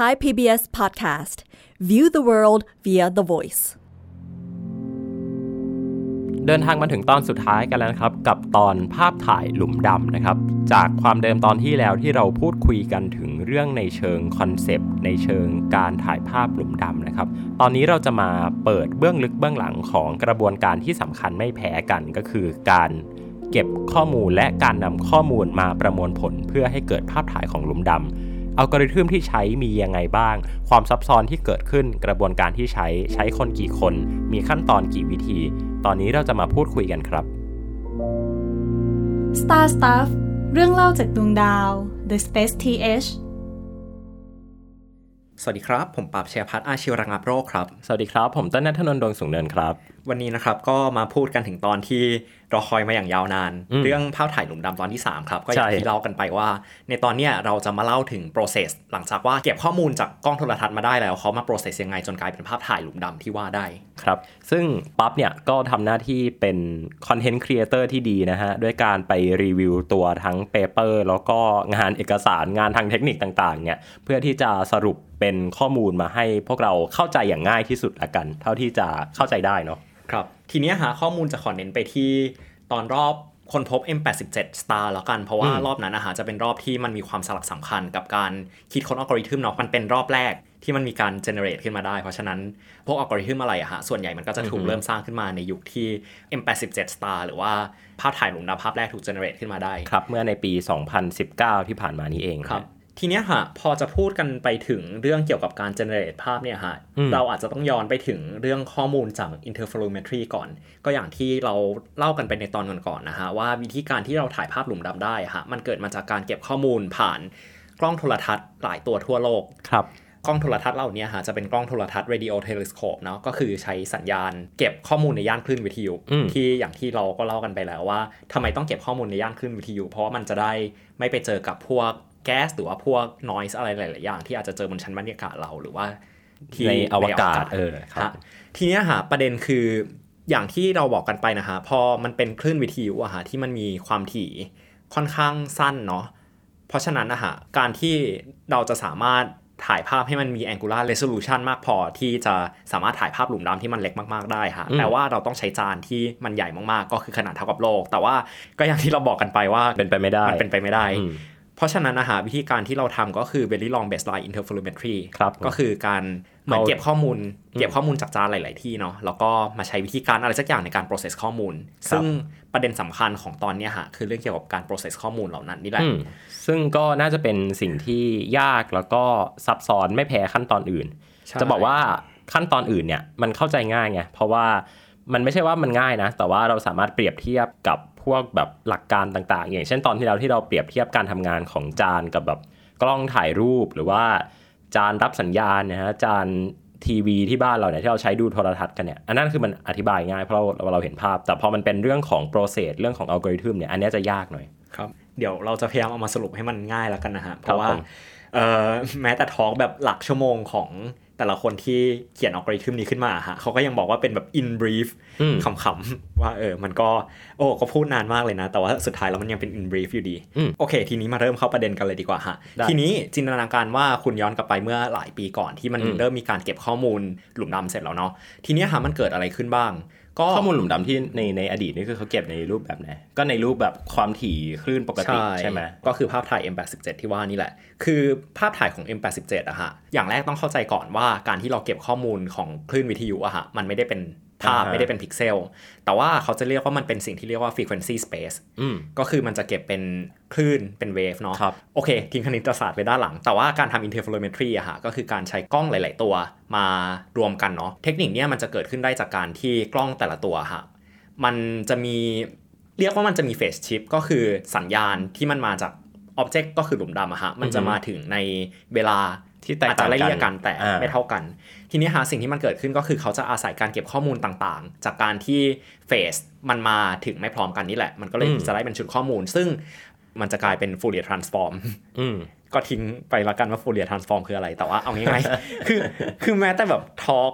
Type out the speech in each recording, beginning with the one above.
Thai PBS Podcast View the world via the voice เดินทางมาถึงตอนสุดท้ายกันแล้วนะครับ กับตอนภาพถ่ายหลุมดำนะครับ จากความเดิมตอนที่แล้วที่เราพูดคุยกันถึงเรื่องในเชิงคอนเซปต์ในเชิงการถ่ายภาพหลุมดำนะครับ ตอนนี้เราจะมาเปิดเบื้องลึกเบื้องหลังของกระบวนการที่สำคัญไม่แพ้กันก็คือการเก็บข้อมูลและการนำข้อมูลมาประมวลผลเพื่อให้เกิดภาพถ่ายของหลุมดำ อัลกอริทึมที่ใช้มียังไงบ้าง ความซับซ้อนที่เกิดขึ้นกระบวนการที่ใช้ใช้คนกี่คน มีขั้นตอนกี่วิธี ตอนนี้เราจะมาพูดคุยกันครับ Star Stuff เรื่องเล่าจากดวงดาว The Space TH สวัสดีครับ ผมปราบเชียพัฒน์อาชีวระงับโรคครับ สวัสดีครับ ผมต้นนัทนนท์ดวงสูงเนินครับวันนี้นะครับก็มาพูดกันถึงตอนที่รอคอยมาอย่างยาวนานอืมเรื่องภาพถ่ายหลุมดำตอนที่ 3 ครับ ก็อย่างใช่ที่เล่ากันไปว่า ในตอนเนี้ยเราจะมาเล่าถึง process หลังจากว่าเก็บข้อมูลจากกล้องโทรทรรศน์มาได้แล้วเขามา process ยังไงจนกลายเป็นภาพถ่ายหลุมดำที่ว่าได้ครับ ซึ่งปั๊บเนี่ยก็ทำหน้าที่เป็น content creator ที่ดีนะฮะ ด้วยการไปรีวิวตัวทั้ง paper แล้วก็งานเอกสารงานทางเทคนิคต่างๆเนี่ยเพื่อที่จะสรุปเป็นข้อมูลมาให้พวกเราเข้าใจอย่างง่ายที่สุดละกัน เท่าที่จะเข้าใจได้เนาะ ครับทีเนี้ยหาข้อมูลจะขอเน้นไปที่ตอนรอบคนพบ M87 Star แล้วกัน เพราะว่าอืมรอบนั้นอาหารจะเป็นรอบที่มันมีความสลักสำคัญกับการคิดค้นอัลกอริทึมเนาะมันเป็นรอบแรกที่มันมีการ generate ขึ้นมาได้ เพราะฉะนั้นพวกอัลกอริทึมอะไรอะฮะส่วนใหญ่มันก็จะถูกเริ่มสร้างขึ้นมาในยุคที่ M87 Star หรือว่าภาพถ่ายหลุมดำภาพแรกถูก generate ขึ้นมาได้ ครับ เมื่อในปี 2019 ที่ผ่านมานี้เองครับ ทีเนี้ยฮะพอจะพูดกันไปถึงเรื่องเกี่ยวกับการ generate ภาพเนี่ยฮะอืมเราอาจจะต้องย้อนไปถึงเรื่องข้อมูลจาก interferometry ก่อน ก็อย่างที่เราเล่ากันไปในตอนก่อนๆนะฮะว่าวิธีการที่เราถ่ายภาพหลุมดำได้ฮะมันเกิดมาจากการเก็บข้อมูลผ่านกล้องโทรทัศน์หลายตัวทั่วโลกครับกล้องโทรทัศน์เหล่านี้ฮะจะเป็นกล้องโทรทัศน์ radio telescope เนาะก็คือใช้สัญญาณเก็บข้อมูลในย่านคลื่นวิทยุอืมที่อย่างที่เราก็เล่ากันไปแล้วว่าทำไมต้องเก็บข้อมูลในย่านคลื่นวิทยุ เพราะว่ามันจะได้ไม่ไปเจอกับพวก แก๊สหรือว่าพวก noise อะไรหลาย ๆ อย่าง ที่อาจจะเจอบนชั้นบรรยากาศเราหรือว่าที่ในอวกาศเออครับฮะทีเนี้ยฮะประเด็นคืออย่างที่เราบอกกันไปนะฮะพอมันเป็นคลื่นวิทยุอะฮะที่มันมีความถี่ค่อนข้างสั้นเนาะเพราะฉะนั้นนะฮะการที่เราจะสามารถถ่ายภาพให้มันมี angular resolution มากพอที่จะสามารถถ่ายภาพหลุมดำที่มันเล็กมาก ๆ ได้ฮะอืมแต่ว่าเราต้องใช้จานที่มันใหญ่มาก ๆ ก็คือขนาดเท่ากับโลก แต่ว่าก็อย่างที่เราบอกกันไปว่าเป็นไปไม่ได้มันเป็นไปไม่ได้อืม เพราะฉะนั้นนะฮะวิธีการที่เราทำก็คือ very long baseline interferometry ครับก็คือการเหมือนเอาเก็บข้อมูล เก็บข้อมูลจากจานหลาย ๆ ที่เนาะแล้วก็มาใช้วิธีการอะไรสักอย่างในการ process ข้อมูล ซึ่งประเด็นสำคัญของตอนเนี้ยฮะคือเรื่องเกี่ยวกับการ process ข้อมูลเหล่านั้นนี่แหละอืมซึ่งก็น่าจะเป็นสิ่งที่ยากแล้วก็ซับซ้อนไม่แพ้ขั้นตอนอื่นใช่จะบอกว่าขั้นตอนอื่นเนี่ยมันเข้าใจง่ายไงเพราะว่า มันไม่ใช่ว่ามันง่ายนะ แต่ว่าเราสามารถเปรียบเทียบกับพวกแบบหลักการต่างๆ อย่างเช่นตอนที่เราที่เราเปรียบเทียบการทำงานของจานกับแบบกล้องถ่ายรูปหรือว่าจานรับสัญญาณนะฮะจานทีวีที่บ้านเราเนี่ยที่เราใช้ดูโทรทัศน์กันเนี่ยอันนั้นคือมันอธิบายง่ายเพราะเราเราเราเห็นภาพ แต่พอมันเป็นเรื่องของ process เรื่องของอัลกอริทึมเนี่ยอันเนี้ยจะยากหน่อยครับเดี๋ยวเราจะพยายามเอามาสรุปให้มันง่ายแล้วกันนะฮะเพราะว่าผมเอ่อแม้แต่ talk แบบหลักชั่วโมงของ แต่ละคนที่เขียนอัลกอริทึมนี้ขึ้นมาฮะเขาก็ยังบอกว่าเป็นแบบ in brief อืมขำๆว่าเออมันก็โอ้ก็พูดนานมากเลยนะ แต่ว่าสุดท้ายแล้วมันยังเป็น in brief อยู่ดีอืมโอเค ทีนี้มาเริ่มเข้าประเด็นกันเลยดีกว่าฮะได้ทีนี้จินตนาการว่าคุณย้อนกลับไปเมื่อหลายปีก่อนที่มันอืมเริ่มมีการเก็บข้อมูลหลุมดำเสร็จแล้วเนาะทีนี้ฮะมันเกิดอะไรขึ้นบ้าง ก็ข้อมูลหลุมดำที่ในในอดีตนี่คือเขาเก็บในรูปแบบไหนก็ในรูปแบบความถี่คลื่นปกติใช่ไหมก็คือภาพถ่าย M87 ที่ว่านี่แหละ คือภาพถ่ายของ M87 อะฮะอย่างแรกต้องเข้าใจก่อนว่าการที่เราเก็บข้อมูลของคลื่นวิทยุอะฮะมันไม่ได้เป็น ภาพอ่าฮะไม่ได้เป็นพิกเซล แต่ว่าเขาจะเรียกว่ามันเป็นสิ่งที่เรียกว่า frequency space อืมก็คือมันจะเก็บเป็นคลื่นเป็นเวฟเนาะครับโอเค ทิ้งคณิตศาสตร์ไปด้านหลัง แต่ว่าการทำ interferometry อะฮะก็คือการใช้กล้องหลาย ๆ ตัวมารวมกันเนาะเทคนิคเนี้ยมันจะเกิดขึ้นได้จากการที่กล้องแต่ละตัวฮะมันจะมีเรียกว่ามันจะมี phase shift ก็คือสัญญาณที่มันมาจาก object ก็คือหลุมดำอะฮะมันจะมาถึงในเวลา ที่แตกอาจต่าจะงไล่กันเลี่ยกันแต่อ่าไม่เท่ากัน ทีนี้ฮะสิ่งที่มันเกิดขึ้นก็คือเขาจะอาศัยการเก็บข้อมูลต่างๆ จากการที่เฟสมันมาถึงไม่พร้อมกันนี่แหละ มันก็เลยจะได้เป็นชุดข้อมูล ซึ่งมันจะกลายเป็น Fourier transform อืมก็ทิ้งไปละกันว่า Fourier transform คืออะไร แต่ว่าเอาง่ายๆคือคือแม้แต่แบบทอล์ก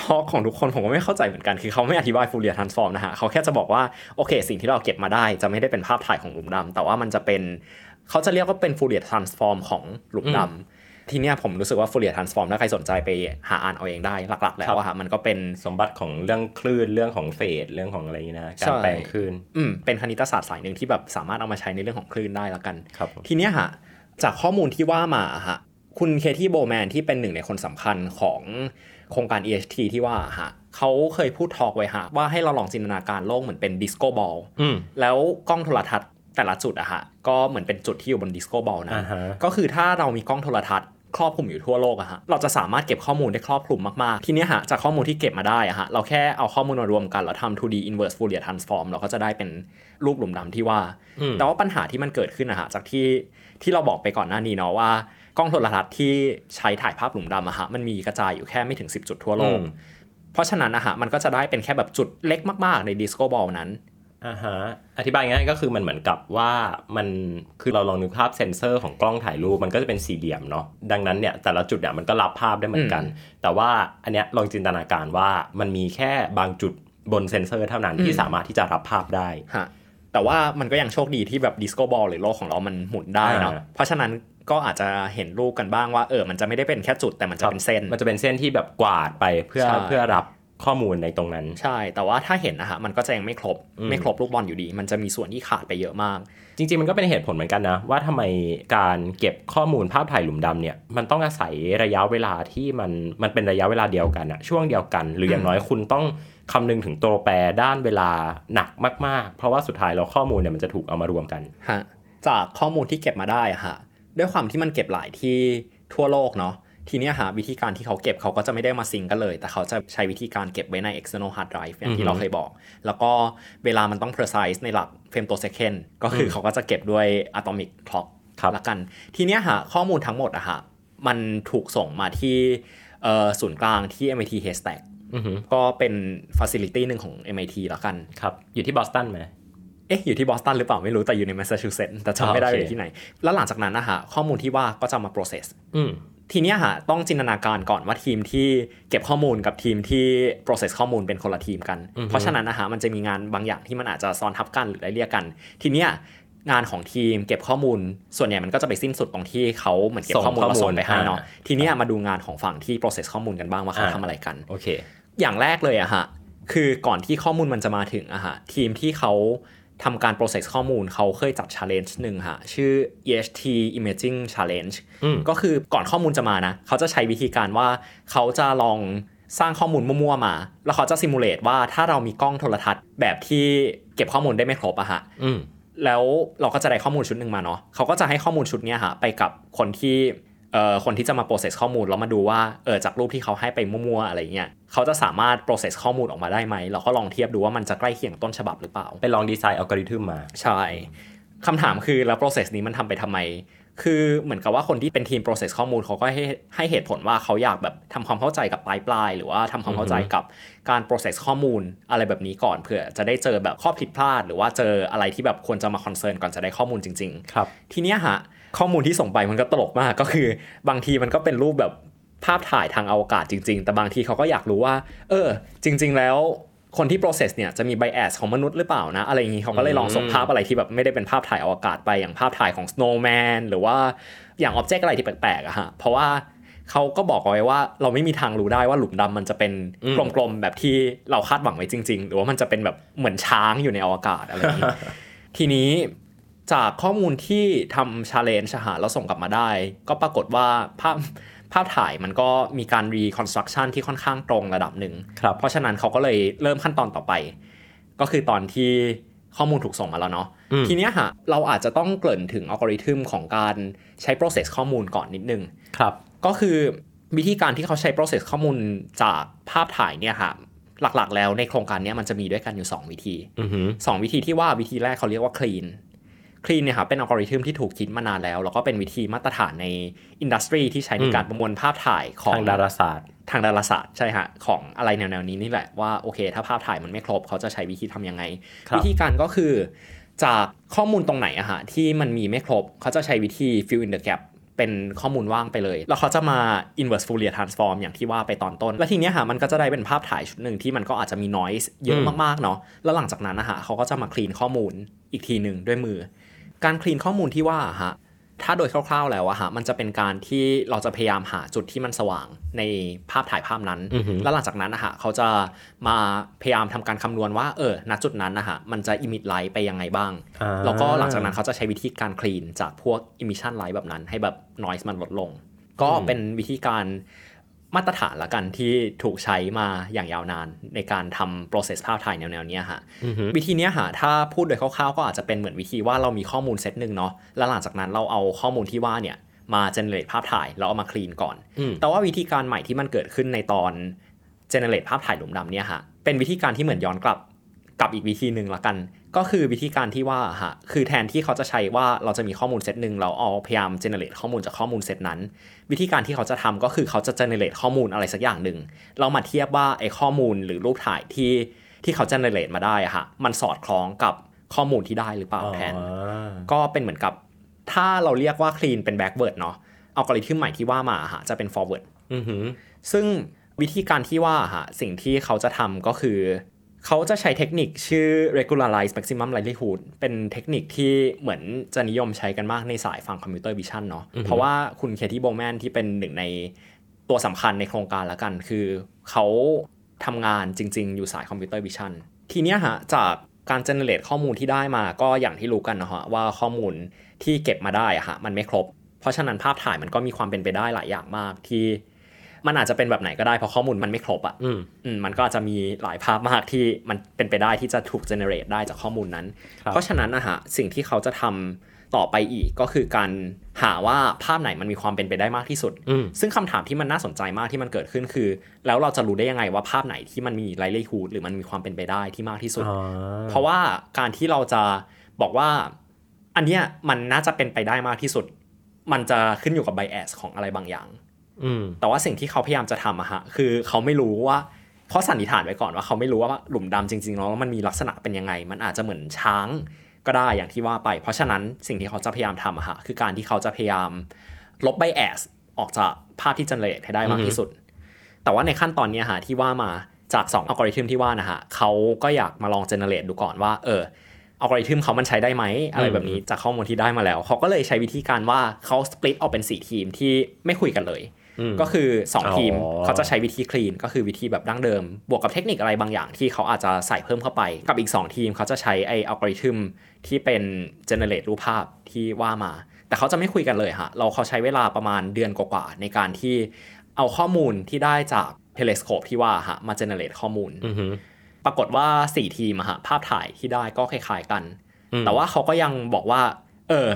ทอล์กของทุกคนผมก็ไม่เข้าใจเหมือนกัน คือเขาไม่อธิบาย Fourier transform นะฮะเขาแค่จะบอกว่าโอเค สิ่งที่เราเก็บมาได้จะไม่ได้เป็นภาพถ่ายของหลุมดำแต่ว่ามันจะเป็นเขาจะเรียกว่าเป็น Fourier transform ของหลุมดำ ทีเนี้ยผมรู้สึกว่า Fourier Transform ถ้าใครสนใจไปหาอ่านเอาเองได้หลักๆ แล้วอะฮะมันก็เป็นสมบัติของเรื่องคลื่นเรื่องของ phase เรื่องของอะไรอย่างนี้นะใช่การแปลงคลื่นอืมเป็นคณิตศาสตร์สายหนึ่งที่แบบสามารถเอามาใช้ในเรื่องของคลื่นได้ละกันครับผมทีเนี้ยฮะจากข้อมูลที่ว่ามาฮะคุณ Katie Bouman ที่เป็นหนึ่งในคนสำคัญของโครงการ EHT ที่ว่าฮะเขาเคยพูด talk ไว้ฮะว่าให้เราลองจินตนาการโลกเหมือนเป็น disco ball อืมแล้วกล้องโทรทัศน์แต่ละจุดอะฮะก็เหมือนเป็นจุดที่อยู่บน disco ball นะอ่าฮะก็คือถ้าเรามีกล้องโทรทัศน์ ครอบคลุมอยู่ทั่วโลกอะฮะเราจะสามารถเก็บข้อมูลได้ครอบคลุมมากๆ ทีเนี้ยฮะจากข้อมูลที่เก็บมาได้อะฮะเราแค่เอาข้อมูลมารวมกันแล้วทำ 2D inverse Fourier transform เราก็จะได้เป็นรูปหลุมดำที่ว่าอืมแต่ว่าปัญหาที่มันเกิดขึ้นนะฮะจากที่ที่เราบอกไปก่อนหน้านี้เนาะว่ากล้องโทรทัศน์ที่ใช้ถ่ายภาพหลุมดำอะฮะมันมีกระจายอยู่แค่ไม่ถึง 10 จุดทั่วโลกอืมเพราะฉะนั้นนะฮะมันก็จะได้เป็นแค่แบบจุดเล็กมากๆใน disco ball นั้น อ่าฮะอธิบายง่ายก็คือมันเหมือนกับว่ามันคือเราลองนึกภาพเซนเซอร์ของกล้องถ่ายรูปมันก็จะเป็นสี่เหลี่ยมเนาะดังนั้นเนี่ยแต่ละจุดเนี่ยมันก็รับภาพได้เหมือนกัน แต่ว่าอันเนี้ยลองจินตนาการว่ามันมีแค่บางจุดบนเซนเซอร์เท่านั้นที่อืมสามารถที่จะรับภาพได้ฮะแต่ว่ามันก็ยังโชคดีที่แบบ disco ball หรือโลกของเรามันหมุนได้เนาะอ่าเพราะฉะนั้นก็อาจจะเห็นรูปกันบ้างว่าเออมันจะไม่ได้เป็นแค่จุดแต่มันจะเป็นเส้น มันจะเป็นเส้นที่แบบกวาดไปเพื่อใช่เพื่อรับ ข้อมูลในตรงนั้น ใช่ แต่ว่าถ้าเห็นนะฮะมันก็จะยังไม่ครบอืมไม่ครบลูกบอลอยู่ดี มันจะมีส่วนที่ขาดไปเยอะมาก จริง ๆ มันก็เป็นเหตุผลเหมือนกันนะ ว่าทำไมการเก็บข้อมูลภาพถ่ายหลุมดำเนี่ยมันต้องอาศัยระยะเวลาที่มันมันเป็นระยะเวลาเดียวกันอะช่วงเดียวกัน หรืออย่างน้อยคุณต้องคำนึงถึงตัวแปรด้านเวลาหนักมากๆ เพราะว่าสุดท้ายแล้วข้อมูลเนี่ยมันจะถูกเอามารวมกันฮะจากข้อมูลที่เก็บมาได้อะฮะด้วยความที่มันเก็บหลายที่ทั่วโลกเนาะ ทีเนี้ยฮะวิธีการที่เขาเก็บเขาก็จะไม่ได้มา sync กันเลย แต่เขาจะใช้วิธีการเก็บไว้ใน external hard drive อย่างอือที่ฮึเราเคยบอก แล้วก็เวลามันต้อง precise ในหลัก frame ต่อ second ก็คืออมเขาก็จะเก็บด้วย atomic clock ครับละกัน ทีเนี้ยฮะข้อมูลทั้งหมดอะฮะมันถูกส่งมาที่เอ่อศูนย์กลางที่ MIT Haystack อือฮึก็เป็น facility หนึ่งของ MIT ละกันครับอยู่ที่บอสตันไหมเอ๊ะอยู่ที่บอสตันหรือเปล่าไม่รู้แต่อยู่ในแมสซาชูเซตส์แต่จำไม่ได้อ่าโอเคว่าอยู่ที่ไหน แล้วหลังจากนั้นนะฮะข้อมูลที่ว่าก็จะมา process อืม ทีเนี้ยฮะต้องจินตนาการก่อนว่าทีมที่เก็บข้อมูลกับทีมที่ process ข้อมูลเป็นคนละทีมกันอือฮึเพราะฉะนั้นนะฮะมันจะมีงานบางอย่างที่มันอาจจะซ้อนทับกันหรือไล่เรียกกัน ทีเนี้ยงานของทีมเก็บข้อมูล ส่วนใหญ่มันก็จะไปสิ้นสุดตรงที่เขาเหมือนเก็บข้อมูลมาส่งไปให้เนาะทีเนี้ยมาดูงานของฝั่งที่ process ข้อมูลกันบ้างว่าเขาทำอะไรกันโอเค อย่างแรกเลยอะฮะคือก่อนที่ข้อมูลมันจะมาถึงอะฮะทีมที่เขา ทำการ process ข้อมูลเขาเคยจัด challenge หนึ่งฮะชื่อ EHT Imaging Challenge อืมก็คือก่อนข้อมูลจะมานะ เขาจะใช้วิธีการว่าเขาจะลองสร้างข้อมูลมั่วๆมา แล้วเขาจะซิมูเลตว่าถ้าเรามีกล้องโทรทัศน์แบบที่เก็บข้อมูลได้ไม่ครบอะฮะอืมแล้วเราก็จะได้ข้อมูลชุดหนึ่งมาเนาะเขาก็จะให้ข้อมูลชุดเนี้ยฮะไปกับคนที่ เอ่อคนที่จะมา process ข้อมูลแล้วมาดูว่าเออจากรูปที่เขาให้ไปมั่วๆอะไรเงี้ยเขาจะสามารถ process ข้อมูลออกมาได้ไหมเราก็ลองเทียบดูว่ามันจะใกล้เคียงกับต้นฉบับหรือเปล่า ไปลองดีไซน์อัลกอริทึมมา ใช่คำถามคือแล้ว process นี้มันทำไปทำไม คือเหมือนกับว่าคนที่เป็นทีม process ข้อมูลเขาก็ให้ให้เหตุผลว่าเขาอยากแบบทำความเข้าใจกับปลายปลายๆหรือว่าทำความเข้าใจกับการ process ข้อมูลอะไรแบบนี้ก่อนเผื่อจะได้เจอแบบข้อผิดพลาด หรือว่าเจออะไรที่แบบควรจะมา concern ก่อนจะได้ข้อมูลจริง ๆ ครับ ทีเนี้ยฮะ ข้อมูลที่ส่งไปมันก็ตลกมากก็คือบางทีมันก็เป็นรูปแบบภาพถ่ายทางอวกาศจริง ๆ แต่บางทีเขาก็อยากรู้ว่า เออ จริง ๆ แล้วคนที่ process เนี่ยจะมี bias ของมนุษย์หรือเปล่านะ อะไรอย่างนี้เขาก็เลยลองส่งภาพอะไรที่แบบไม่ได้เป็นภาพถ่ายอวกาศไปอย่างภาพถ่ายของ snowman หรือว่าอย่าง object อะไรที่แปลกๆอะฮะเพราะว่าเขาก็บอกเอาไว้ว่าเราไม่มีทางรู้ได้ว่าหลุมดำมันจะเป็นอืมกลมๆแบบที่เราคาดหวังไว้จริง ๆ หรือว่ามันจะเป็นแบบเหมือนช้างอยู่ในอวกาศอะไรอย่างนี้ทีนี้ จากข้อมูลที่ทำชาเลนจ์หาแล้วส่งกลับมาได้ ก็ปรากฏว่าภาพภาพถ่ายมันก็มีการรีคอนสตรั c ชั่นที่ค่อนข้างตรงระดับหนึ่งครับเพราะฉะนั้นเขาก็เลยเริ่มขั้นตอนต่อไป ก็คือตอนที่ข้อมูลถูกส่งมาแล้วเนาะอืมทีเนี้ยฮะเราอาจจะต้องเกริ่นถึงอัลกอริทึมของการใช้ process ข้อมูลก่อนนิดนึง ครับ ก็คือวิธีการที่เขาใช้ process ข้อมูลจากภาพถ่ายเนี่ยค่ะหลักๆ แล้วในโครงการเนี้ยมันจะมีด้วยกันอยู่ 2 วิธีอือฮึสองวิธีที่ว่าวิธีแรกเขาเรียกว่า clean clean เนี่ยครับเป็นอัลกอริทึมที่ถูกคิดมานานแล้ว แล้วก็เป็นวิธีมาตรฐานในอินดัสทรีที่ใช้ในการประมวลภาพถ่ายของทางดาราศาสตร์ ทางดาราศาสตร์ใช่ฮะของอะไรแนวๆนี้นี่แหละว่าโอเค ถ้าภาพถ่ายมันไม่ครบเขาจะใช้วิธีทำยังไงครับวิธีการก็คือ จากข้อมูลตรงไหนอะฮะที่มันมีไม่ครบเขาจะใช้วิธี fill in the gap เป็นข้อมูลว่างไปเลย แล้วเขาจะมา inverse Fourier transform อย่างที่ว่าไปตอนต้น แล้วทีเนี้ยฮะมันก็จะได้เป็นภาพถ่ายชุดหนึ่งที่มันก็อาจจะมี noise เยอะอืมมากๆเนาะ แล้วหลังจากนั้นนะฮะเขาก็จะมาคลีนข้อมูลอีกทีหนึ่งด้วยมือ การ clean ข้อมูลที่ว่าฮะถ้าโดยคร่าวๆแล้วอะฮะมันจะเป็นการที่เราจะพยายามหาจุดที่มันสว่างในภาพถ่ายภาพนั้นอือหือแล้วหลังจากนั้นนะฮะเขาจะมาพยายามทำการคำนวณว่าเออณจุดนั้นนะฮะมันจะ emit light ไปยังไงบ้างอ่าแล้วก็หลังจากนั้นเขาจะใช้วิธีการ clean จากพวก emission light แบบนั้น ให้แบบ noise มันลดลง ก็เป็นวิธีการ มาตรฐานละกันที่ถูกใช้มาอย่างยาวนานในการทำ process ภาพถ่ายแนวๆเนี้ยฮะอือหือวิธีเนี้ยฮะถ้าพูดโดยคร่าวๆ ก็อาจจะเป็นเหมือนวิธีว่าเรามีข้อมูลเซตหนึ่งเนาะแล้วหลังจากนั้นเราเอาข้อมูลที่ว่าเนี่ยมา generate ภาพถ่ายแล้วเอามาคลีนก่อนอืมแต่ว่าวิธีการใหม่ที่มันเกิดขึ้นในตอน generate ภาพถ่ายหลุมดำเนี่ยฮะเป็นวิธีการที่เหมือนย้อนกลับกับอีกวิธีหนึ่งละกัน ก็คือวิธีการที่ว่าฮะคือแทนที่เขาจะใช้ว่าเราจะมีข้อมูลเซตหนึ่งเราเอาพยายาม generate ข้อมูลจากข้อมูลเซตนั้น วิธีการที่เขาจะทำก็คือเขาจะ generate ข้อมูลอะไรสักอย่างหนึ่งเรามาเทียบว่าไอ้ข้อมูลหรือรูปถ่ายที่ที่เขา generate มาได้อะฮะมันสอดคล้องกับข้อมูลที่ได้หรือเปล่าแทน ก็เป็นเหมือนกับถ้าเราเรียกว่า clean เป็น backward เนาะอัลกอริทึมใหม่ที่ว่ามาอะฮะจะเป็น forward อือหือซึ่งวิธีการที่ว่าฮะสิ่งที่เขาจะทำก็คือ เขาจะใช้เทคนิคชื่อ regularize maximum likelihood เป็นเทคนิคที่เหมือนจะนิยมใช้กันมากในสายฝั่ง computer vision เนาะเพราะว่าคุณเคที่โบแมนที่เป็นหนึ่งในตัวสำคัญในโครงการละกัน คือเขาทำงานจริง ๆ อยู่สาย computer visionทีเนี้ยฮะจากการเจเนเรตข้อมูลที่ได้มาก็อย่างที่รู้กันนะฮะว่าข้อมูลที่เก็บมาได้อะฮะมันไม่ครบ เพราะฉะนั้นภาพถ่ายมันก็มีความเป็นไปได้หลายอย่างมากที่ มันอาจจะเป็นแบบไหนก็ได้เพราะข้อมูลมันไม่ครบอะอืมอืมมันก็อาจจะมีหลายภาพมากที่มันเป็นไปได้ที่จะถูก generate ได้จากข้อมูลนั้นครับเพราะฉะนั้นนะฮะสิ่งที่เขาจะทำต่อไปอีกก็คือการหาว่าภาพไหนมันมีความเป็นไปได้มากที่สุดอืมซึ่งคำถามที่มันน่าสนใจมากที่มันเกิดขึ้นคือ แล้วเราจะรู้ได้ยังไงว่าภาพไหนที่มันมีไลเลฮูดหรือมันมีความเป็นไปได้ที่มากที่สุดอ๋อเพราะว่าการที่เราจะบอกว่า อันเนี้ยมันน่าจะเป็นไปได้มากที่สุด มันจะขึ้นอยู่กับไบแอสของอะไรบางอย่างอืม แต่ว่าสิ่งที่เขาพยายามจะทำอะฮะคือเขาไม่รู้ว่าเพราะสันนิษฐานไว้ก่อนว่าเขาไม่รู้ว่าหลุมดำจริงๆแล้วมันมีลักษณะเป็นยังไง มันอาจจะเหมือนช้างก็ได้อย่างที่ว่าไป เพราะฉะนั้นสิ่งที่เขาจะพยายามทำอะฮะคือการที่เขาจะพยายามลบ bias ออกจากภาพที่ generate ให้ได้มากที่สุด แต่ว่าในขั้นตอนเนี้ยฮะที่ว่ามาจาก2อัลกอริทึมที่ว่านะฮะเขาก็อยากมาลอง generate ดูก่อนว่าเอออัลกอริทึมเขามันใช้ได้ไหมอะไรแบบนี้จากข้อมูลที่ได้มาแล้ว เขาก็เลยใช้วิธีการว่าเขา split ออกเป็นสี่ทีมที่ไม่คุยกันเลยอืม ก็คืออ๋อ2 ทีมเขาจะใช้วิธี clean ก็คือวิธีแบบดั้งเดิม บวกกับเทคนิคอะไรบางอย่างที่เขาอาจจะใส่เพิ่มเข้าไป กับอีก 2 ทีมเขาจะใช้ไออัลกอริทึมที่เป็น generate รูปภาพที่ว่ามา แต่เขาจะไม่คุยกันเลยฮะเราเขาใช้เวลาประมาณเดือนกว่าๆในการที่เอาข้อมูลที่ได้จากเทเลสโคปที่ว่าฮะมา generate ข้อมูลอือหือปรากฏว่า 4 ทีมอะฮะภาพถ่ายที่ได้ก็คล้ายๆกันอืมแต่ว่าเขาก็ยังบอกว่า เออ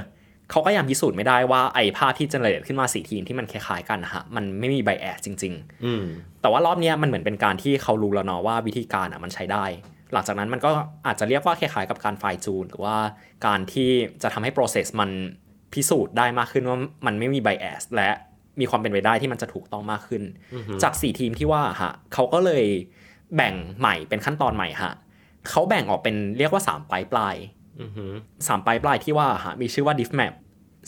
เขาก็ยังพิสูจน์ไม่ได้ว่าไอ้ภาพที่เจเนเรตขึ้นมา4ทีมที่มันคล้ายๆกันนะฮะมันไม่มีไบแอสจริงๆอืมแต่ว่ารอบเนี้ยมันเหมือนเป็นการที่เขารู้แล้วเนาะว่าวิธีการอะมันใช้ได้ หลังจากนั้นมันก็อาจจะเรียกว่าคล้ายๆกับการไฟจูนหรือว่าการที่จะทำให้ process มันพิสูจน์ได้มากขึ้นว่ามันไม่มี bias และมีความเป็นไปได้ที่มันจะถูกต้องมากขึ้น จาก 4 ทีมที่ว่าฮะเขาก็เลยแบ่งใหม่เป็นขั้นตอนใหม่ฮะเขาแบ่งออกเป็นเรียกว่า 3 ปลายปลายอือหือ สามปลายปลายที่ว่าฮะมีชื่อว่า diff map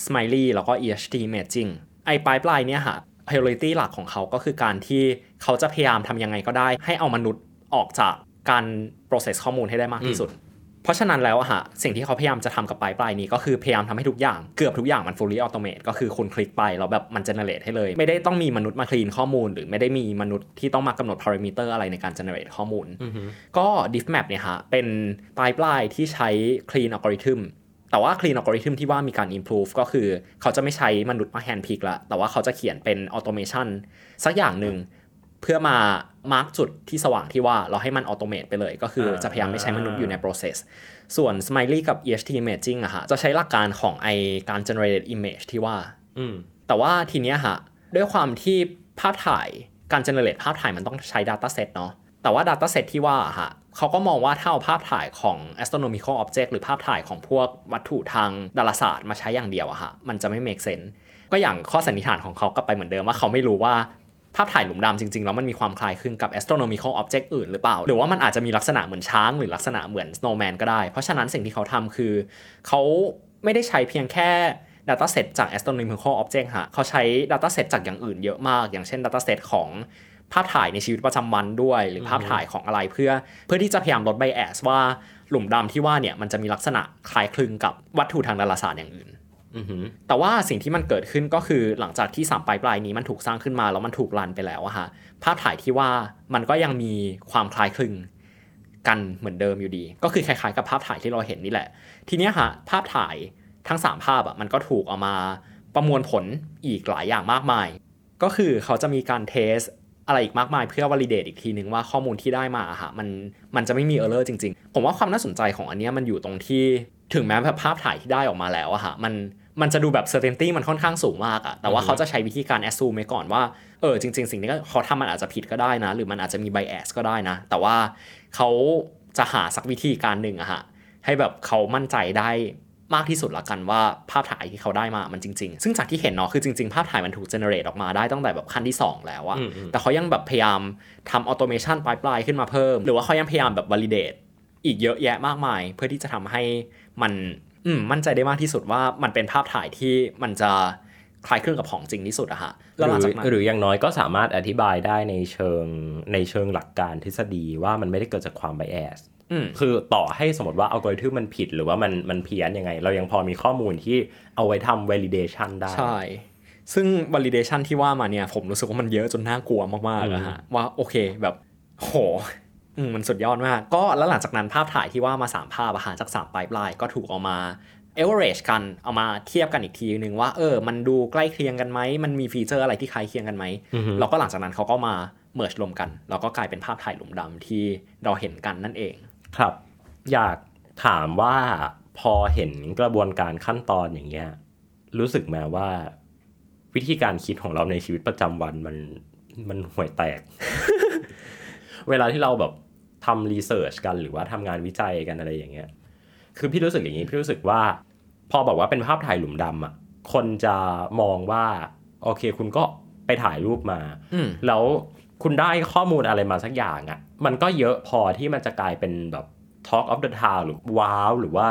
smiley แล้วก็ EHT matching ไอ้ปลายปลายเนี้ยฮะ priority หลักของเขาก็คือการที่เขาจะพยายามทำยังไงก็ได้ ให้เอามนุษย์ออกจากการ process ข้อมูลให้ได้มากที่สุด เพราะฉะนั้นแล้วอะฮะสิ่งที่เขาพยายามจะทำกับปลายปลายนี้ก็คือพยายามทำให้ทุกอย่างเกือบทุกอย่างมัน fully automate ก็คือคุณคลิกไปแล้วแบบมัน generate ให้เลย ไม่ได้ต้องมีมนุษย์มาคลีนข้อมูล หรือไม่ได้มีมนุษย์ที่ต้องมากำหนด parameter อะไรในการ generate ข้อมูลอือหือก็ diffmap เนี่ยฮะเป็นปลายปลายที่ใช้ clean algorithm แต่ว่า clean algorithm ที่ว่ามีการ improve ก็คือ เขาจะไม่ใช้มนุษย์มา hand pick ละแต่ว่าเขาจะเขียนเป็น automation สักอย่างหนึ่ง เพื่อมา mark จุดที่สว่างที่ว่าเราให้มัน automate ไปเลย ก็คือจะพยายามไม่ใช้มนุษย์อยู่ใน process ส่วน smiley กับ EHT imaging อะฮะจะใช้หลักการของไอการ generated image ที่ว่าอืมแต่ว่าทีเนี้ยฮะด้วยความที่ภาพถ่ายการ generate ภาพถ่ายมันต้องใช้ data set เนาะแต่ว่า data set ที่ว่าฮะเขาก็มองว่าถ้าเอาภาพถ่ายของ astronomical object หรือภาพถ่ายของพวกวัตถุทางดาราศาสตร์มาใช้อย่างเดียวอะฮะมันจะไม่ make sense ก็อย่างข้อสันนิษฐานของเขากลับไปเหมือนเดิมว่าเขาไม่รู้ว่า ภาพถ่ายหลุมดำจริงๆ แล้วมันมีความคล้ายคลึงกับ astronomical object อื่นหรือเปล่า หรือว่ามันอาจจะมีลักษณะเหมือนช้างหรือลักษณะเหมือน snowman ก็ได้ เพราะฉะนั้นสิ่งที่เขาทำคือ เขาไม่ได้ใช้เพียงแค่ dataset จาก astronomical object ฮะเขาใช้ dataset จากอย่างอื่นเยอะมาก อย่างเช่น dataset ของภาพถ่ายในชีวิตประจำวันด้วย หรือภาพถ่ายของอะไรเพื่อ เพื่อที่จะพยายามลด bias ว่าหลุมดำที่ว่าเนี่ยมันจะมีลักษณะคล้ายคลึงกับวัตถุทางดาราศาสตร์อย่างอื่น แต่ว่าสิ่งที่มันเกิดขึ้นก็คือหลังจากที่สามปลายปลายนี้มันถูกสร้างขึ้นมาแล้วมันถูกรันไปแล้วอะฮะภาพถ่ายที่ว่ามันก็ยังมีความคล้ายคลึงกันเหมือนเดิมอยู่ดี ก็คือคล้ายๆกับภาพถ่ายที่เราเห็นนี่แหละ ทีนี้ยฮะภาพถ่ายทั้ง 3 ภาพอะมันก็ถูกเอามาประมวลผลอีกหลายอย่างมากมาย ก็คือเขาจะมีการเทสอะไรอีกมากมายเพื่อวอลิเดตอีกทีนึงว่าข้อมูลที่ได้มาอะฮะมันมันจะไม่มีเออร์เลอร์จริง ๆ ผมว่าความน่าสนใจของอันนี้มันอยู่ตรงที่ถึงแม้แบบภาพถ่ายที่ได้ออกมาแล้วอะฮะมัน มันจะดูแบบ certainty มันค่อนข้างสูงมากอะแต่ว่าเขาจะใช้วิธีการ assume ไว้ก่อนว่า เออจริง ๆ สิ่งนี้ก็เขาทำมันอาจจะผิดก็ได้นะ หรือมันอาจจะมี bias ก็ได้นะ แต่ว่าเขาจะหาสักวิธีการหนึ่งอะฮะ ให้แบบเขามั่นใจได้มากที่สุดละกันว่าภาพถ่ายที่เขาได้มามันจริง ๆ ซึ่งจากที่เห็นเนาะคือจริง ๆ ภาพถ่ายมันถูก generate ออกมาได้ตั้งแต่แบบขั้นที่ 2 แล้วอะอืมอืมแต่เขายังแบบพยายามทำ automation ปลายๆขึ้นมาเพิ่ม หรือว่าเขายังพยายามแบบ validate อีกเยอะแยะมากมาย เพื่อที่จะทำให้มัน อืมมั่นใจได้มากที่สุดว่ามันเป็นภาพถ่ายที่มันจะคล้ายคลึงกับของจริงที่สุดอะฮะหแล้วหลังรืจาอกนั้นหรืออย่างน้อยก็สามารถอธิบายได้ในเชิงในเชิงหลักการทฤษฎีว่ามันไม่ได้เกิดจากความ bias อืมคือต่อให้สมมติว่าอัลกอริทึมมันผิดหรือว่ามันมันเพี้ยนยังไง เรายังพอมีข้อมูลที่เอาไว้ทำ validation ได้ ใช่ ซึ่ง validation ที่ว่ามาเนี่ย ผมรู้สึกว่ามันเยอะจนน่ากลัวมากๆอะฮะว่าโอเคแบบโหอื มมันสุดยอดมาก ก็แล้วหลังจากนั้นภาพถ่ายที่ว่ามา 3 ภาพอาหารจาก3ปลายปลายก็ถูกเอามา average กันเอามาเทียบกันอีกทีนึงว่าเออ มันดูใกล้เคียงกันไหมมันมีฟีเจอร์อะไรที่คล้ายเคียงกันไหมอือฮึแล้วก็หลังจากนั้นเขาก็มา merge รวมกันแล้วก็กลายเป็นภาพถ่ายหลุมดำที่เราเห็นกันนั่นเอง ครับ อยากถามว่าพอเห็นกระบวนการขั้นตอนอย่างเงี้ยรู้สึกไหมว่า วิธีการคิดของเราในชีวิตประจำวันมันมันห่วยแตก เวลาที่เราแบบ ทำรีเสิร์ชกันหรือว่าทำงานวิจัยกันอะไรอย่างเงี้ย คือพี่รู้สึกอย่างนี้พี่รู้สึกว่า พอบอกว่าเป็นภาพถ่ายหลุมดำอะคนจะมองว่า โอเคคุณก็ไปถ่ายรูปมาอืมแล้วคุณได้ข้อมูลอะไรมาสักอย่างอะ มันก็เยอะพอที่มันจะกลายเป็นแบบ Talk of the Town หรือว้าวหรือว่า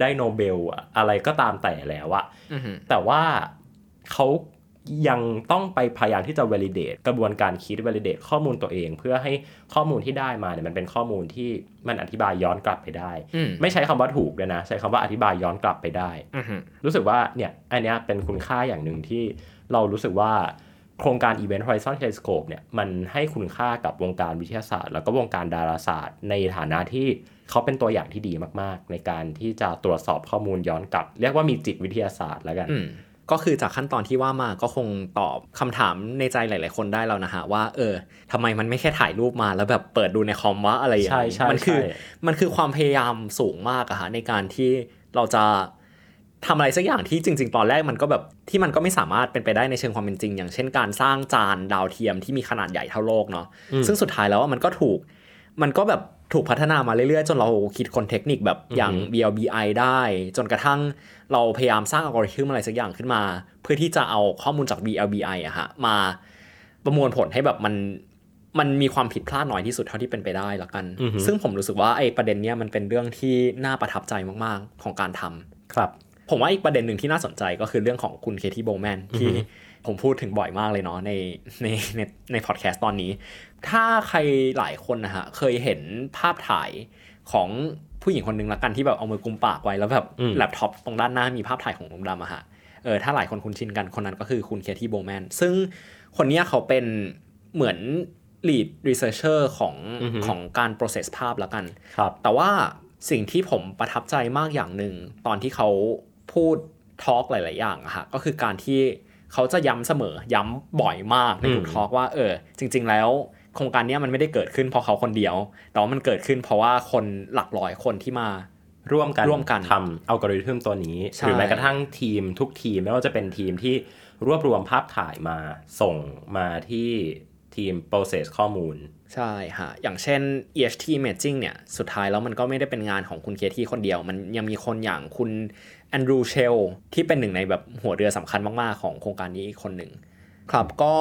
ได้โนเบลอะอะไรก็ตามแต่แล้วอะอือฮึแต่ว่าเขา ยังต้องไปพยายามที่จะ validate กระบวนการคิด validate ข้อมูลตัวเอง เพื่อให้ข้อมูลที่ได้มาเนี่ยมันเป็นข้อมูลที่มันอธิบายย้อนกลับไปได้อืมไม่ใช้คำว่าถูกเลยนะ ใช้คำว่าอธิบายย้อนกลับไปได้อือฮึรู้สึกว่าเนี่ยอันเนี้ยเป็นคุณค่าอย่างหนึ่งที่เรารู้สึกว่าโครงการ Event Horizon Telescope เนี่ยมันให้คุณค่ากับวงการวิทยาศาสตร์ แล้วก็วงการดาราศาสตร์ ในฐานะที่เขาเป็นตัวอย่างที่ดีมาก ๆ ในการที่จะตรวจสอบข้อมูลย้อนกลับ เรียกว่ามีจิตวิทยาศาสตร์แล้วกันอืม ก็คือจากขั้นตอนที่ว่ามาก็คงตอบคำถามในใจหลาย ๆ คนได้แล้วนะฮะว่า เออทำไมมันไม่แค่ถ่ายรูปมาแล้วแบบเปิดดูในคอมว่าอะไรอย่างใช่นี้ใช่มันคือใช่มันคือความพยายามสูงมากอะฮะในการที่เราจะทำอะไรสักอย่างที่จริง ๆ ตอนแรกมันก็แบบที่มันก็ไม่สามารถเป็นไปได้ในเชิงความเป็นจริง อย่างเช่นการสร้างจานดาวเทียมที่มีขนาดใหญ่เท่าโลกเนาะอืมซึ่งสุดท้ายแล้วอะมันก็ถูก มันก็แบบถูกพัฒนามาเรื่อยๆ จนเราคิดคนเทคนิคแบบอย่างอือฮึ BLBI ได้ จนกระทั่งเราพยายามสร้างอัลกอริทึมอะไรสักอย่างขึ้นมา เพื่อที่จะเอาข้อมูลจาก BLBI อะฮะมาประมวลผลให้แบบมันมันมีความผิดพลาดน้อยที่สุดเท่าที่เป็นไปได้ละกันอือฮึซึ่งผมรู้สึกว่าไอ้ประเด็นเนี้ยมันเป็นเรื่องที่น่าประทับใจมากๆของการทำครับ ผมว่าอีกประเด็นหนึ่งที่น่าสนใจก็คือเรื่องของคุณเคที่โบแมนที่อือฮึผมพูดถึงบ่อยมากเลยเนาะในในในในพอดแคสต์ตอนนี้ ถ้าใครหลายคนนะฮะเคยเห็นภาพถ่ายของผู้หญิงคนหนึ่งละกันที่แบบเอามือกุมปากไว้แล้วแบบอืมแล็ปท็อปตรงด้านหน้ามีภาพถ่ายของหลุมดำอะฮะเออถ้าหลายคนคุ้นชินกันคนนั้นก็คือคุณเคที่โบแมนซึ่งคนเนี้ยเขาเป็นเหมือน lead researcher ของอือฮึของการ process ภาพละกันครับแต่ว่าสิ่งที่ผมประทับใจมากอย่างหนึ่งตอนที่เขาพูดทอล์กหลาย ๆ อย่างอะฮะก็คือการที่เขาจะย้ำเสมอย้ำบ่อยมากในทุกอืมทอล์กว่าเออจริง ๆ แล้ว โครงการเนี้ยมันไม่ได้เกิดขึ้นเพราะเขาคนเดียว แต่ว่ามันเกิดขึ้นเพราะว่าคนหลักร้อยคนที่มาร่วมกันร่วมกันทำอัลกอริทึมตัวนี้ใช่หรือแม้กระทั่งทีมทุกทีมไม่ว่าจะเป็นทีมที่รวบรวมภาพถ่ายมาส่งมาที่ทีม process ข้อมูล ใช่ฮะ อย่างเช่น EHT Imaging เนี่ย สุดท้ายแล้วมันก็ไม่ได้เป็นงานของคุณเคที่คนเดียว มันยังมีคนอย่างคุณแอนดรูเชลที่เป็นหนึ่งในแบบหัวเรือสำคัญมาก ๆ ของโครงการนี้อีกคนหนึ่งครับก็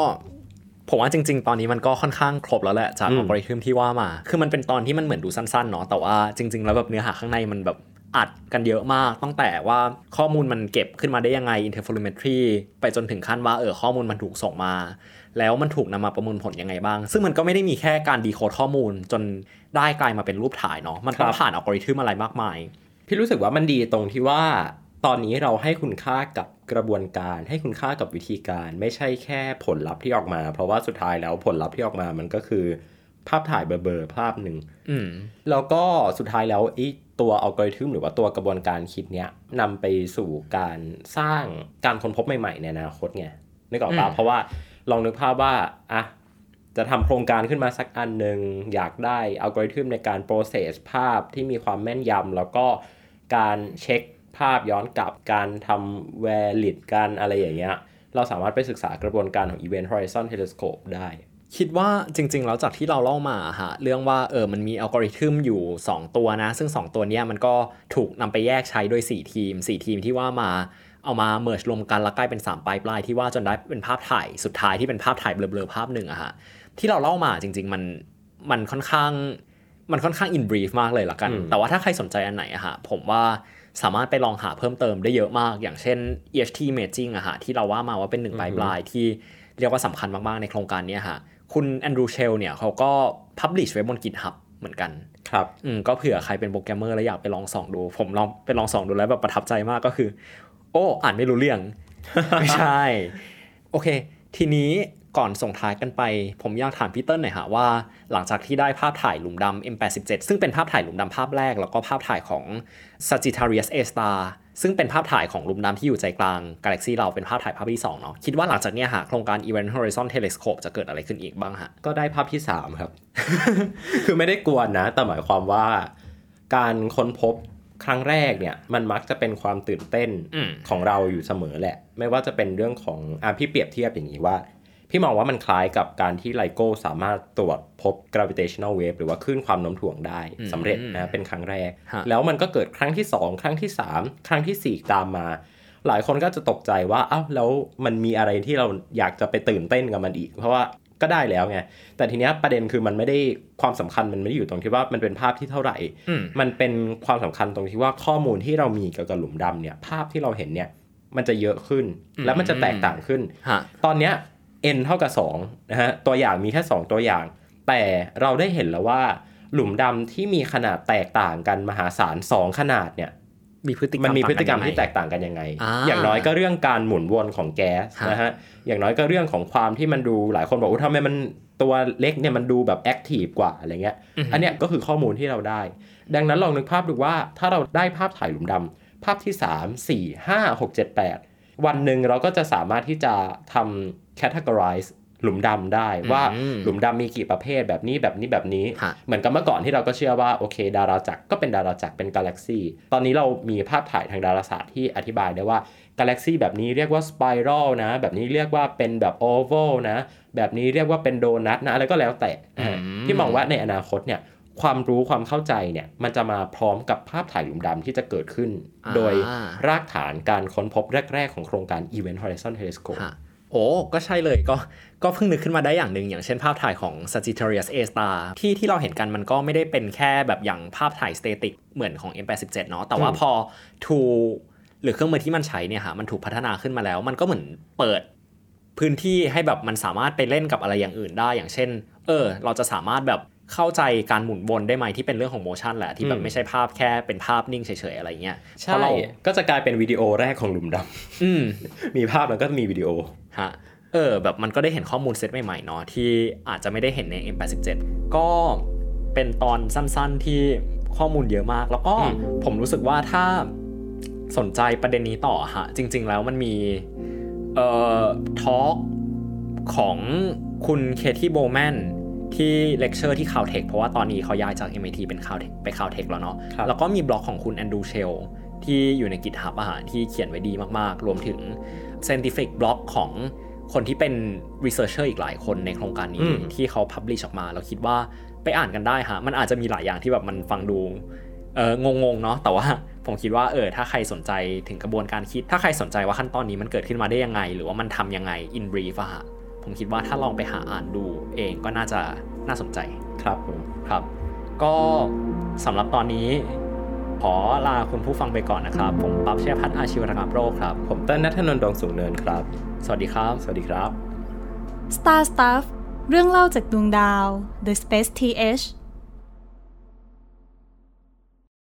ผมว่าจริง ๆ ตอนนี้มันก็ค่อนข้างครบแล้วแหละจากอืมอัลกอริทึมที่ว่ามา คือมันเป็นตอนที่มันเหมือนดูสั้นๆเนาะแต่ว่าจริง ๆ แล้วแบบเนื้อหาข้างในมันแบบอัดกันเยอะมากตั้งแต่ว่าข้อมูลมันเก็บขึ้นมาได้ยังไง interferometry ไปจนถึงขั้นว่าเออข้อมูลมันถูกส่งมา แล้วมันถูกนำมาประมวลผลยังไงบ้าง ซึ่งมันก็ไม่ได้มีแค่การดีโคดข้อมูลจนได้กลายมาเป็นรูปถ่ายเนาะมันต้องครับผ่านอัลกอริทึมอะไรมากมาย พี่รู้สึกว่ามันดีตรงที่ว่า ตอนนี้เราให้คุณค่ากับกระบวนการ ให้คุณค่ากับวิธีการ ไม่ใช่แค่ผลลัพธ์ที่ออกมา เพราะว่าสุดท้ายแล้วผลลัพธ์ที่ออกมามันก็คือ ภาพถ่ายเบลอๆภาพหนึ่งอืมแล้วก็สุดท้ายแล้วไอ้ตัวอัลกอริทึมหรือว่าตัวกระบวนการคิดเนี้ยนำไปสู่การสร้างการค้นพบใหม่ๆในอนาคตไงนึกออกปะอืมเพราะว่าลองนึกภาพว่าอะจะทำโครงการขึ้นมาสักอันหนึ่งอยากได้อัลกอริทึมในการ process ภาพที่มีความแม่นยำแล้วก็การเช็ค ภาพย้อนกลับการทำ valid การอะไรอย่างเงี้ย เราสามารถไปศึกษากระบวนการของ Event Horizon Telescope ได้ คิดว่าจริง ๆ แล้วจากที่เราเล่ามาฮะเรื่องว่าเออมันมีอัลกอริทึมอยู่ 2 ตัวนะ ซึ่ง 2 ตัวเนี้ยมันก็ถูกนำไปแยกใช้โดย 4 ทีม 4 ทีมที่ว่ามาเอามา merge รวมกันแล้วกลายเป็น 3 pipeline ที่ว่าจนได้เป็นภาพถ่ายสุดท้ายที่เป็นภาพถ่ายเบลอๆภาพหนึ่งอะฮะที่เราเล่ามาจริง ๆ มันมันค่อนข้างมันค่อนข้าง in brief มากเลยละกันอืมแต่ว่าถ้าใครสนใจอันไหนอะฮะผมว่า สามารถไปลองหาเพิ่มเติมได้เยอะมาก อย่างเช่น EHT Imaging อะฮะที่เราว่ามาว่าเป็นหนึ่ง pipeline ที่เรียกว่าสำคัญมาก ๆ ในโครงการเนี้ยฮะคุณแอนดรูเชลเนี่ยเขาก็ publish ไว้บน GitHub เหมือนกันครับอืมก็เผื่อใครเป็นโปรแกรมเมอร์แล้วอยากไปลองส่องดู ผมลองไปลองส่องดูแล้วแบบประทับใจมากก็คือ โอ้ อ่านไม่รู้เรื่อง ไม่ใช่ โอเค ทีนี้ ก่อนส่งท้ายกันไป ผมอยากถามพี่เติ้ลหน่อยฮะว่า หลังจากที่ได้ภาพถ่ายหลุมดำ M87 ซึ่งเป็นภาพถ่ายหลุมดำภาพแรก แล้วก็ภาพถ่ายของ Sagittarius A star ซึ่งเป็นภาพถ่ายของหลุมดำที่อยู่ใจกลางกาแล็กซีเราเป็นภาพถ่ายภาพที่สองเนาะคิดว่าหลังจากเนี้ยฮะโครงการ Event Horizon Telescope จะเกิดอะไรขึ้นอีกบ้างฮะก็ได้ภาพที่ 3 ครับ คือไม่ได้กวนนะ แต่หมายความว่า การค้นพบครั้งแรกเนี่ยมันมักจะเป็นความตื่นเต้นอืมของเราอยู่เสมอแหละ ไม่ว่าจะเป็นเรื่องของอะพี่เปรียบเทียบอย่างนี้ว่า พี่มองว่ามันคล้ายกับการที่ไลโก้สามารถตรวจพบ gravitational wave หรือว่าคลื่นความโน้มถ่วงได้อืมสำเร็จนะเป็นครั้งแรกฮะแล้วมันก็เกิดครั้งที่ 2 ครั้งที่ 3 ครั้งทีสี่4 ตามมา หลายคนก็จะตกใจว่าเอ้าแล้วมันมีอะไรที่เราอยากจะไปตื่นเต้นกับมันอีก เพราะว่าก็ได้แล้วไง แต่ทีเนี้ยประเด็นคือมันไม่ได้ความสำคัญมันไม่ได้อยู่ตรงที่ว่ามันเป็นภาพที่เท่าไหร่อืมมันเป็นความสำคัญตรงที่ว่าข้อมูลที่เรามีเกี่ยวกับหลุมดำเนี่ยภาพที่เราเห็นเนี่ยมันจะเยอะขึ้นและมันจะแตกต่างขึ้นฮะตอนเนี้ย n เท่ากับ2นะฮะตัวอย่างมีแค่ 2 ตัวอย่าง แต่เราได้เห็นแล้วว่า หลุมดำที่มีขนาดแตกต่างกันมหาศาล 2 ขนาดเนี่ยมีพฤติกรรมมันมีพฤติกรรมางนที่แตกต่างกันยังไงอ่าอย่างน้อยก็เรื่องการหมุนวนของแก๊สฮะนะฮะ อย่างน้อยก็เรื่องของความที่มันดูหลายคนบอกว่าทำไมมันตัวเล็กเนี่ยมันดูแบบแอคทีฟกว่าอะไรเงี้ย อันเนี้ยก็คือข้อมูลที่เราได้ ดังนั้นลองนึกภาพดูว่าถ้าเราได้ภาพถ่ายหลุมดำภาพที่ 3 4 5 6 7 8 วันหนึ่งเราก็จะสามารถที่จะทำ categorize หลุมดำได้ว่าอืมหลุมดำมีกี่ประเภทแบบนี้แบบนี้แบบนี้ฮะเหมือนกับเมื่อก่อนที่เราก็เชื่อว่าโอเค ดาราจักรก็เป็นดาราจักรเป็นกาแล็กซีตอนนี้เรามีภาพถ่ายทางดาราศาสตร์ที่อธิบายได้ว่ากาแล็กซีแบบนี้เรียกว่าสไปรัลนะ แบบนี้เรียกว่าเป็นแบบโอเวลนะ แบบนี้เรียกว่าเป็นโดนัทนะอะไรก็แล้วแต่นะฮะอืมที่มองว่าในอนาคตเนี่ยความรู้ความเข้าใจเนี่ยมันจะมาพร้อมกับภาพถ่ายหลุมดำที่จะเกิดขึ้น โดยรากฐานการค้นพบแรก ๆ ของโครงการ Event Horizon Telescope ฮะ โอ้ก็ใช่เลยก็ก็เพิ่งนึกขึ้นมาได้อย่างหนึ่งอย่างเช่นภาพถ่ายของ Sagittarius A star ที่ที่เราเห็นกันมันก็ไม่ได้เป็นแค่แบบอย่างภาพถ่าย static เหมือนของ M87 เนาะแต่ว่าอืมพอ tool หรือเครื่องมือที่มันใช้เนี่ยฮะมันถูกพัฒนาขึ้นมาแล้ว มันก็เหมือนเปิดพื้นที่ให้แบบมันสามารถไปเล่นกับอะไรอย่างอื่นได้ อย่างเช่น เออ เราจะสามารถแบบ เข้าใจการหมุนวนได้ไหมที่เป็นเรื่องของ motion แหละที่แบบอืบมไม่ใช่ภาพแค่เป็นภาพนิ่งเฉยๆอะไรเงี้ยใช่เพราะเราก็จะกลายเป็นวิดีโอแรกของหลุมดำอืมมีภาพแล้วก็มีวิดีโอฮะเออแบบมันก็ได้เห็นข้อมูลเซตใหม่ๆเนาะที่อาจจะไม่ได้เห็นใน M87 ก็เป็นตอนสั้นๆที่ข้อมูลเยอะมาก แล้วก็อืมผมรู้สึกว่าถ้าสนใจประเด็นนี้ต่อฮะจริง ๆ แล้วมันมีเอ่อ talk ของคุณเคที่โบแมน ที่เลคเชอร์ที่ Caltech เพราะว่าตอนนี้เขาย้ายจาก MIT เป็น Caltech ไป Caltech แล้วเนาะครับแล้วก็มีบล็อกของคุณ Andrew Chaelที่อยู่ใน GitHub อาหารที่เขียนไว้ดีมากๆ รวมถึง scientific blog ของคนที่เป็น researcher อีกหลายคนในโครงการนี้อืมที่เขา publish ออกมา เราคิดว่าไปอ่านกันได้ฮะ มันอาจจะมีหลายอย่างที่แบบมันฟังดูเอองงๆเนาะแต่ว่าผมคิดว่าเออถ้าใครสนใจถึงกระบวนการคิด ถ้าใครสนใจว่าขั้นตอนนี้มันเกิดขึ้นมาได้ยังไง หรือว่ามันทำยังไง in brief อะฮะ ผมคิดว่าถ้าลองไปหาอ่านดูเองก็น่าจะน่าสนใจครับผมครับ ก็สำหรับตอนนี้ ขอลาคุณผู้ฟังไปก่อนนะครับ ผมปั๊บเชยพัฒน์อาชีวรงับโรคครับ ผมเต้นนัทนนท์ดวงสูงเนินครับ สวัสดีครับ สวัสดีครับ Star Stuff เรื่องเล่าจากดวงดาว The Space TH